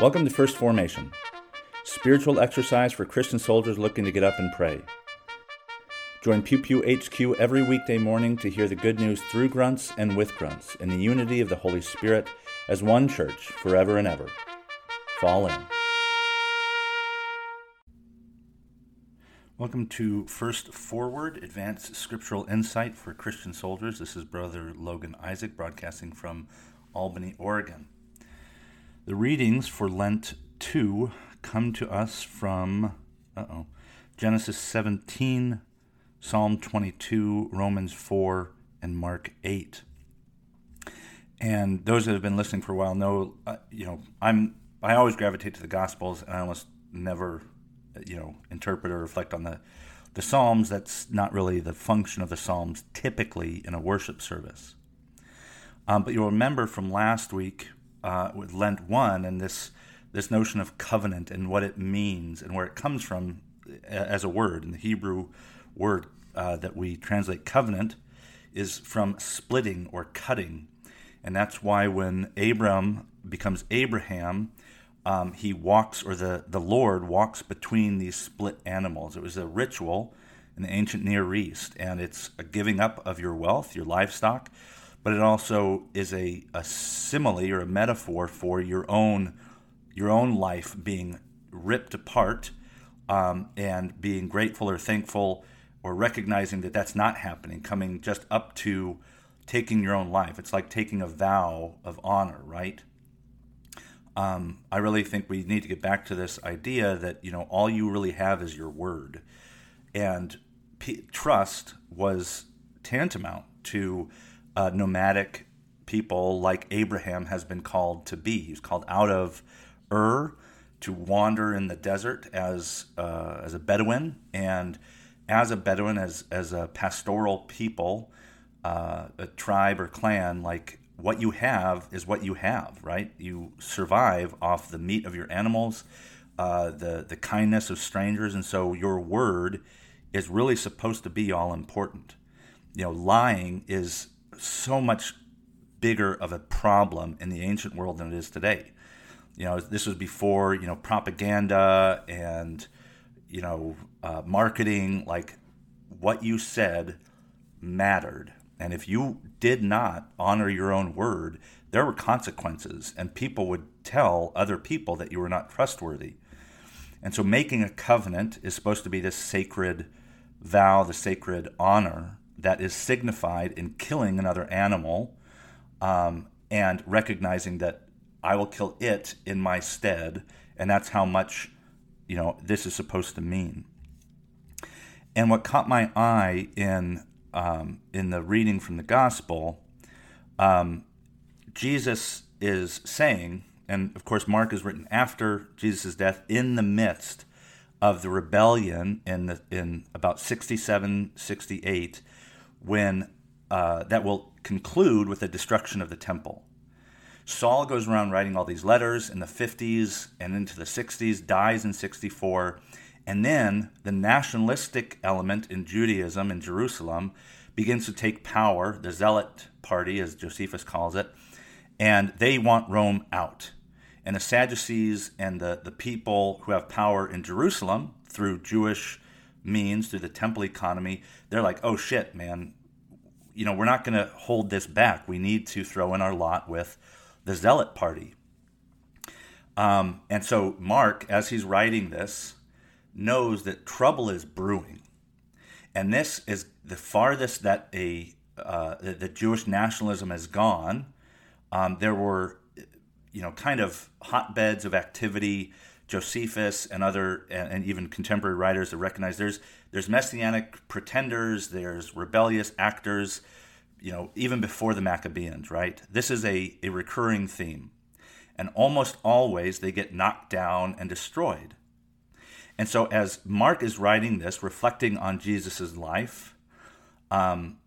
Welcome to First Formation, spiritual exercise for Christian soldiers looking to get up and pray. Join Pew Pew HQ every weekday morning to hear the good news through grunts and with grunts in the unity of the Holy Spirit as one church forever and ever. Fall in. Welcome to First Forward, Advanced Scriptural Insight for Christian Soldiers. This is Brother Logan Isaac broadcasting from Albany, Oregon. The readings for Lent 2 come to us from uh-oh, Genesis 17, Psalm 22, Romans 4, and Mark 8. And those that have been listening for a while know, uh, you know, I'm I always gravitate to the Gospels, and I almost never, you know, interpret or reflect on the the Psalms. That's not really the function of the Psalms typically in a worship service. Um, but you'll remember from last week uh, with Lent one and this this notion of covenant and what it means and where it comes from as a word. And the Hebrew word uh, that we translate covenant is from splitting or cutting, and that's why when Abram becomes Abraham. Um, he walks, or the, the Lord walks between these split animals. It was a ritual in the ancient Near East, and it's a giving up of your wealth, your livestock, but it also is a, a simile or a metaphor for your own your own life being ripped apart um, and being grateful or thankful or recognizing that that's not happening, coming just up to taking your own life. It's like taking a vow of honor, right? Um, I really think we need to get back to this idea that you know all you really have is your word, and P- trust was tantamount to uh, nomadic people like Abraham has been called to be. He's called out of Ur to wander in the desert as uh, as a Bedouin, and as a Bedouin, as as a pastoral people, uh, a tribe or clan. Like what you have is what you have, right? You survive off the meat of your animals, uh, the the kindness of strangers, and so your word is really supposed to be all important. You know, lying is so much bigger of a problem in the ancient world than it is today. You know, this was before you know propaganda and you know uh, marketing. Like what you said mattered, and if you did not honor your own word, there were consequences, and people would tell other people that you were not trustworthy. And so, making a covenant is supposed to be this sacred vow, the sacred honor that is signified in killing another animal um, and recognizing that I will kill it in my stead, and that's how much you know this is supposed to mean. And what caught my eye in um, in the reading from the gospel, um, Jesus is saying, and of course Mark is written after Jesus' death, in the midst of the rebellion in the, in about 67, 68 when uh, that will conclude with the destruction of the temple. Saul goes around writing all these letters in the 50s and into the 60s, dies in 64, and then the nationalistic element in Judaism in Jerusalem begins to take power, the Zealot party, as Josephus calls it, and they want Rome out. And the Sadducees and the, the people who have power in Jerusalem through Jewish means through the temple economy, they're like, oh shit, man, you know, we're not going to hold this back. We need to throw in our lot with the zealot party. Um, and so Mark, as he's writing this, knows that trouble is brewing. And this is the farthest that a uh, the, Jewish nationalism has gone. Um, there were, you know, kind of hotbeds of activity Josephus and other and, and even contemporary writers have recognized there's there's messianic pretenders, there's rebellious actors, you know, even before the Maccabeans, right? This is a, a recurring theme. And almost always they get knocked down and destroyed. And so, as Mark is writing this, reflecting on Jesus' life, um,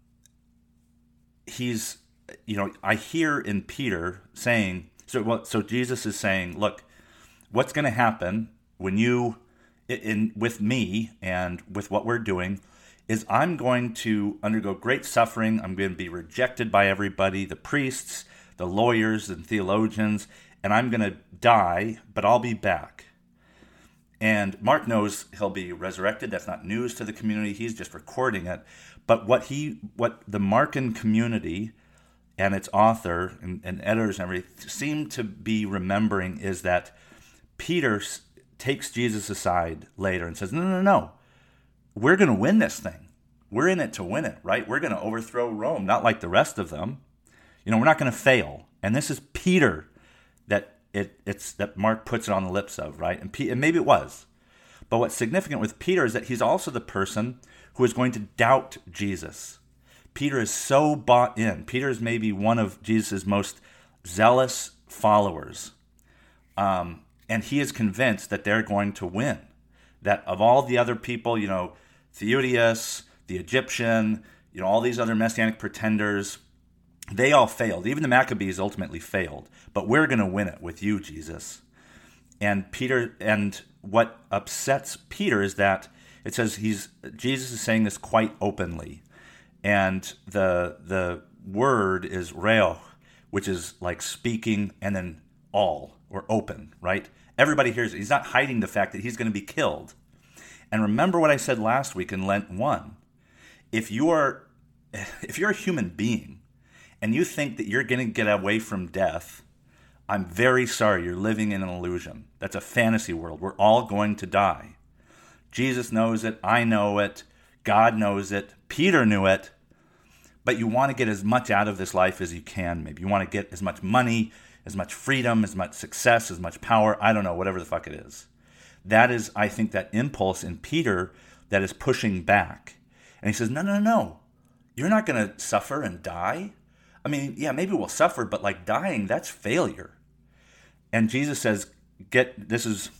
he's, you know, I hear in Peter saying, so, well, so Jesus is saying, look, what's going to happen when you in with me and with what we're doing is I'm going to undergo great suffering. I'm going to be rejected by everybody, the priests, the lawyers and theologians, and I'm going to die, but I'll be back. And Mark knows he'll be resurrected. That's not news to the community. He's just recording it. But what he, what the Markan community and its author and, and editors and everything seem to be remembering is that Peter takes Jesus aside later and says, "No, no, no, we're going to win this thing. We're in it to win it, right? We're going to overthrow Rome, not like the rest of them. You know, we're not going to fail." And this is Peter that it, it's that Mark puts it on the lips of, right? And, P, and maybe it was. But what's significant with Peter is that he's also the person who is going to doubt Jesus. Peter is so bought in. Peter is maybe one of Jesus' most zealous followers. Um, and he is convinced that they're going to win. That of all the other people, you know, Theudius, the Egyptian, you know, all these other messianic pretenders, they all failed. Even the Maccabees ultimately failed. But we're going to win it with you, Jesus. And Peter, and what upsets Peter is that it says he's Jesus is saying this quite openly, and the the word is reo, which is like speaking and then all or open, right? Everybody hears it. He's not hiding the fact that he's going to be killed. And remember what I said last week in Lent 1. If you are if you're a human being and you think that you're going to get away from death, I'm very sorry you're living in an illusion. That's a fantasy world. We're all going to die. Jesus knows it, I know it, God knows it, Peter knew it. But you want to get as much out of this life as you can, maybe. You want to get as much money, as much freedom, as much success, as much power. I don't know, whatever the fuck it is. That is, I think, that impulse in Peter that is pushing back. And he says, No, no, no. You're not going to suffer and die. I mean, yeah, maybe we'll suffer, but like dying, that's failure. And Jesus says, Get this is,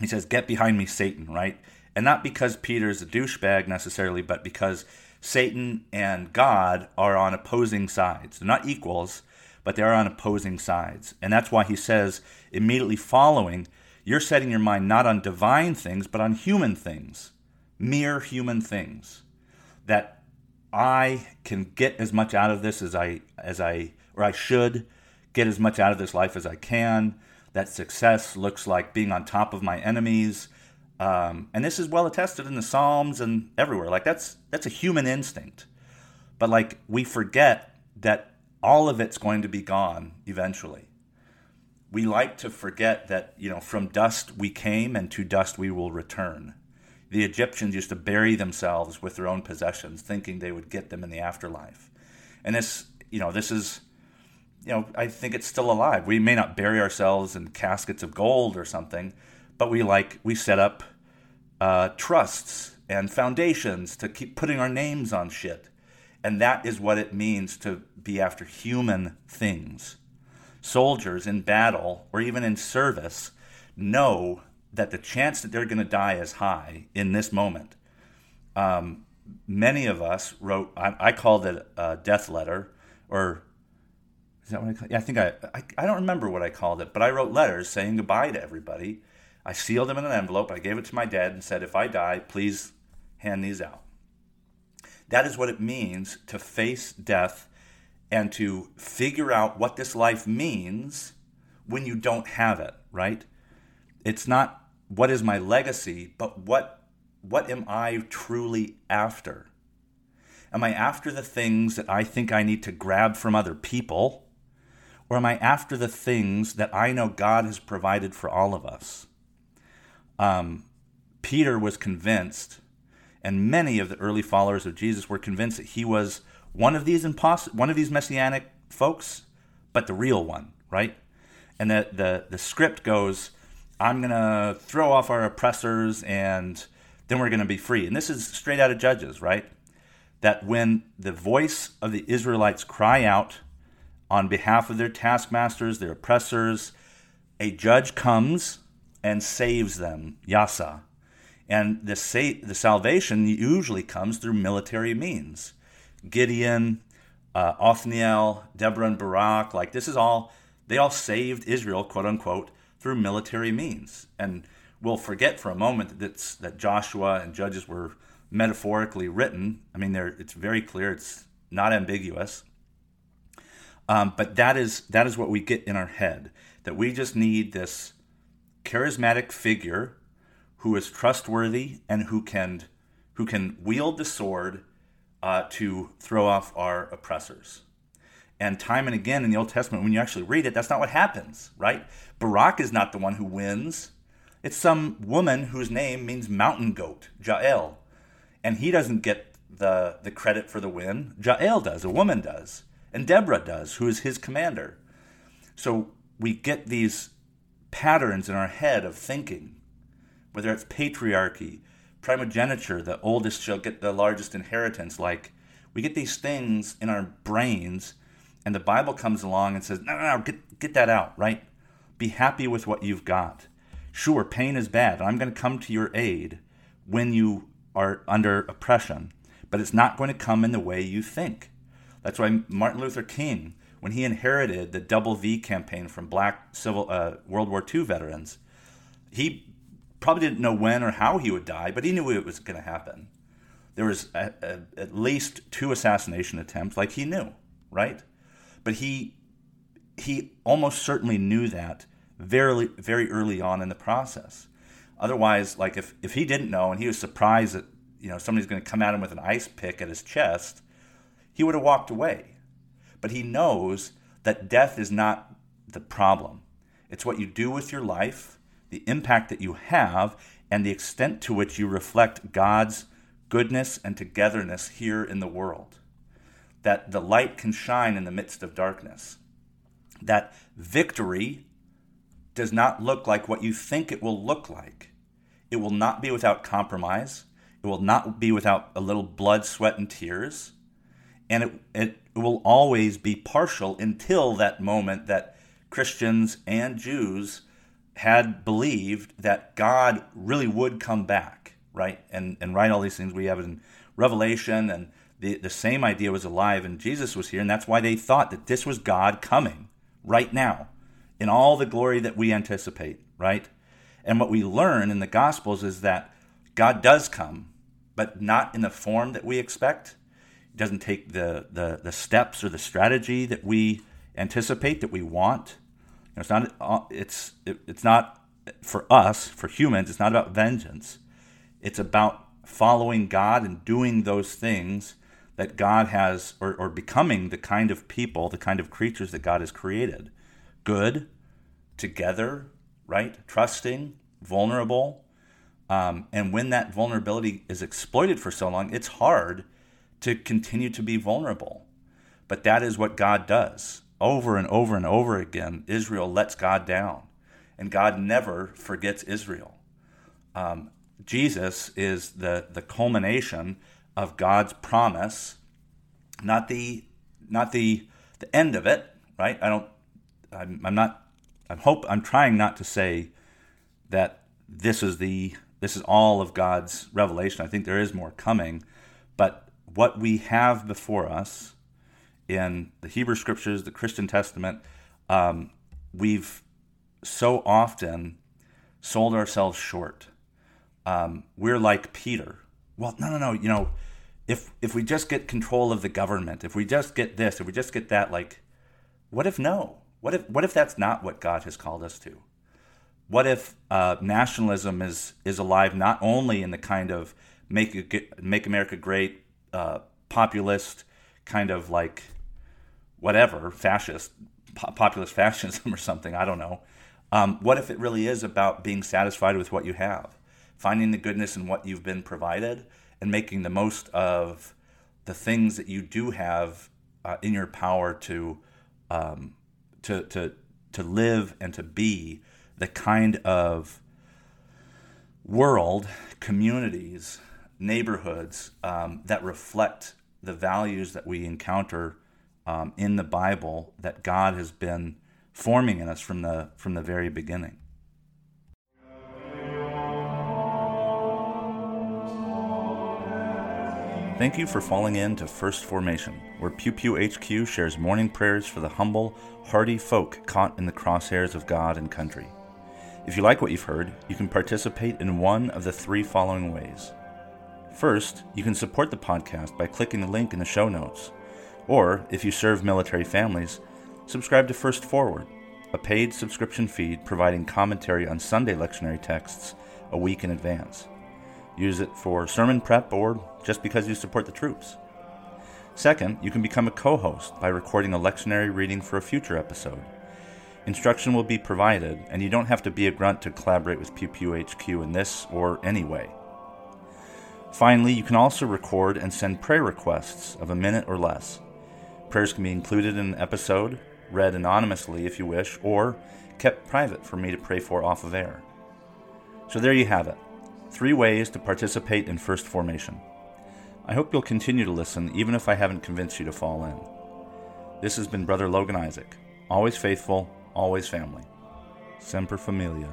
he says, Get behind me, Satan, right? And not because Peter's a douchebag necessarily, but because Satan and God are on opposing sides. They're not equals, but they are on opposing sides. And that's why he says, immediately following, you're setting your mind not on divine things, but on human things, mere human things. That I can get as much out of this as I as I or I should get as much out of this life as I can. That success looks like being on top of my enemies. Um, and this is well attested in the Psalms and everywhere. Like that's that's a human instinct. But like we forget that all of it's going to be gone eventually. We like to forget that, you know, from dust we came and to dust we will return. The Egyptians used to bury themselves with their own possessions, thinking they would get them in the afterlife. And this, you know, this is, you know, I think it's still alive. We may not bury ourselves in caskets of gold or something, but we like, we set up uh, trusts and foundations to keep putting our names on shit and that is what it means to be after human things. Soldiers in battle or even in service know that the chance that they're going to die is high in this moment. Um, many of us wrote, I, I, called it a death letter, or is that what I call Yeah, I think I, I, I don't remember what I called it, but I wrote letters saying goodbye to everybody. I sealed them in an envelope. I gave it to my dad and said, if I die, please hand these out. That is what it means to face death and to figure out what this life means when you don't have it, right? It's not what is my legacy, but what what am I truly after? Am I after the things that I think I need to grab from other people? Or am I after the things that I know God has provided for all of us? Um, Peter was convinced and many of the early followers of Jesus were convinced that he was one of these one of these messianic folks, but the real one, right? And that the the script goes, I'm gonna throw off our oppressors and then we're gonna be free. And this is straight out of Judges, right? That when the voice of the Israelites cry out on behalf of their taskmasters, their oppressors, a judge comes and saves them, Yasa, and the, sa- the salvation usually comes through military means. Gideon, uh, Othniel, Deborah and Barak, like this is all, they all saved Israel, quote unquote, through military means. And we'll forget for a moment that, that Joshua and Judges were metaphorically written. I mean, it's very clear, it's not ambiguous. Um, but that is that is what we get in our head that we just need this charismatic figure who is trustworthy and who can who can wield the sword uh, to throw off our oppressors. And time and again in the Old Testament, when you actually read it, that's not what happens, right? Barak is not the one who wins. It's some woman whose name means mountain goat, Jael. And he doesn't get the, the credit for the win. Jael does, a woman does. And Deborah does, who is his commander. So we get these patterns in our head of thinking, whether it's patriarchy, primogeniture, the oldest shall get the largest inheritance. Like, we get these things in our brains, and the Bible comes along and says, no, no, no, get, get that out, right? Be happy with what you've got. Sure, pain is bad. I'm going to come to your aid when you are under oppression, but it's not going to come in the way you think. That's why Martin Luther King, when he inherited the Double V campaign from black civil uh, World War II veterans, he probably didn't know when or how he would die, but he knew it was going to happen. There was a, a, at least two assassination attempts, like he knew, right? But he he almost certainly knew that very very early on in the process. Otherwise, like if if he didn't know and he was surprised that you know somebody's going to come at him with an ice pick at his chest, he would have walked away. But he knows that death is not the problem. It's what you do with your life, the impact that you have, and the extent to which you reflect God's goodness and togetherness here in the world. That the light can shine in the midst of darkness. That victory does not look like what you think it will look like. It will not be without compromise. It will not be without a little blood, sweat, and tears. And it, it will always be partial until that moment that Christians and Jews had believed that God really would come back, right? And, and write all these things. We have in Revelation, and the, the same idea was alive, and Jesus was here, and that's why they thought that this was God coming right now in all the glory that we anticipate, right? And what we learn in the Gospels is that God does come, but not in the form that we expect. He doesn't take the, the, the steps or the strategy that we anticipate, that we want. Know, it's not, uh, it's, it, it's not for us, for humans, it's not about vengeance. It's about following God and doing those things that God has, or, or becoming the kind of people, the kind of creatures that God has created good, together, right? Trusting, vulnerable. Um, and when that vulnerability is exploited for so long, it's hard to continue to be vulnerable. But that is what God does. Over and over and over again, Israel lets God down, and God never forgets Israel. Um, Jesus is the, the culmination of God's promise, not the not the the end of it, right? I don't I'm, I'm not. I'm hope. I'm trying not to say that this is the this is all of God's revelation. I think there is more coming, but what we have before us in the Hebrew Scriptures, the Christian Testament, um, we've so often sold ourselves short. Um, we're like Peter. Well, no, no, no. You know, if if we just get control of the government, if we just get this, if we just get that, like, what if no? What if what if that's not what God has called us to? What if uh, nationalism is is alive not only in the kind of make make America great, uh, populist kind of like whatever fascist, po- populist fascism or something? I don't know. Um, what if it really is about being satisfied with what you have, finding the goodness in what you've been provided, and making the most of the things that you do have uh, in your power to um, to to to live and to be the kind of world, communities, neighborhoods um, that reflect the values that we encounter um, in the Bible that God has been forming in us from the from the very beginning. Thank you for falling in to First Formation, where Pew Pew HQ shares morning prayers for the humble, hardy folk caught in the crosshairs of God and country. If you like what you've heard, you can participate in one of the three following ways. First, you can support the podcast by clicking the link in the show notes. Or, if you serve military families, subscribe to First Forward. a paid subscription feed providing commentary on Sunday lectionary texts a week in advance. Use it for sermon prep or just because you support the troops. Second, you can become a co host by recording a lectionary reading for a future episode. Instruction will be provided, and you don't have to be a grunt to collaborate with Pew Pew HQ in this or any way. Finally, you can also record and send prayer requests of a minute or less. Prayers can be included in an episode, read anonymously if you wish, or kept private for me to pray for off of air. So there you have it three ways to participate in First Formation. I hope you'll continue to listen, even if I haven't convinced you to fall in. This has been Brother Logan Isaac, always faithful, always family. Semper Familia.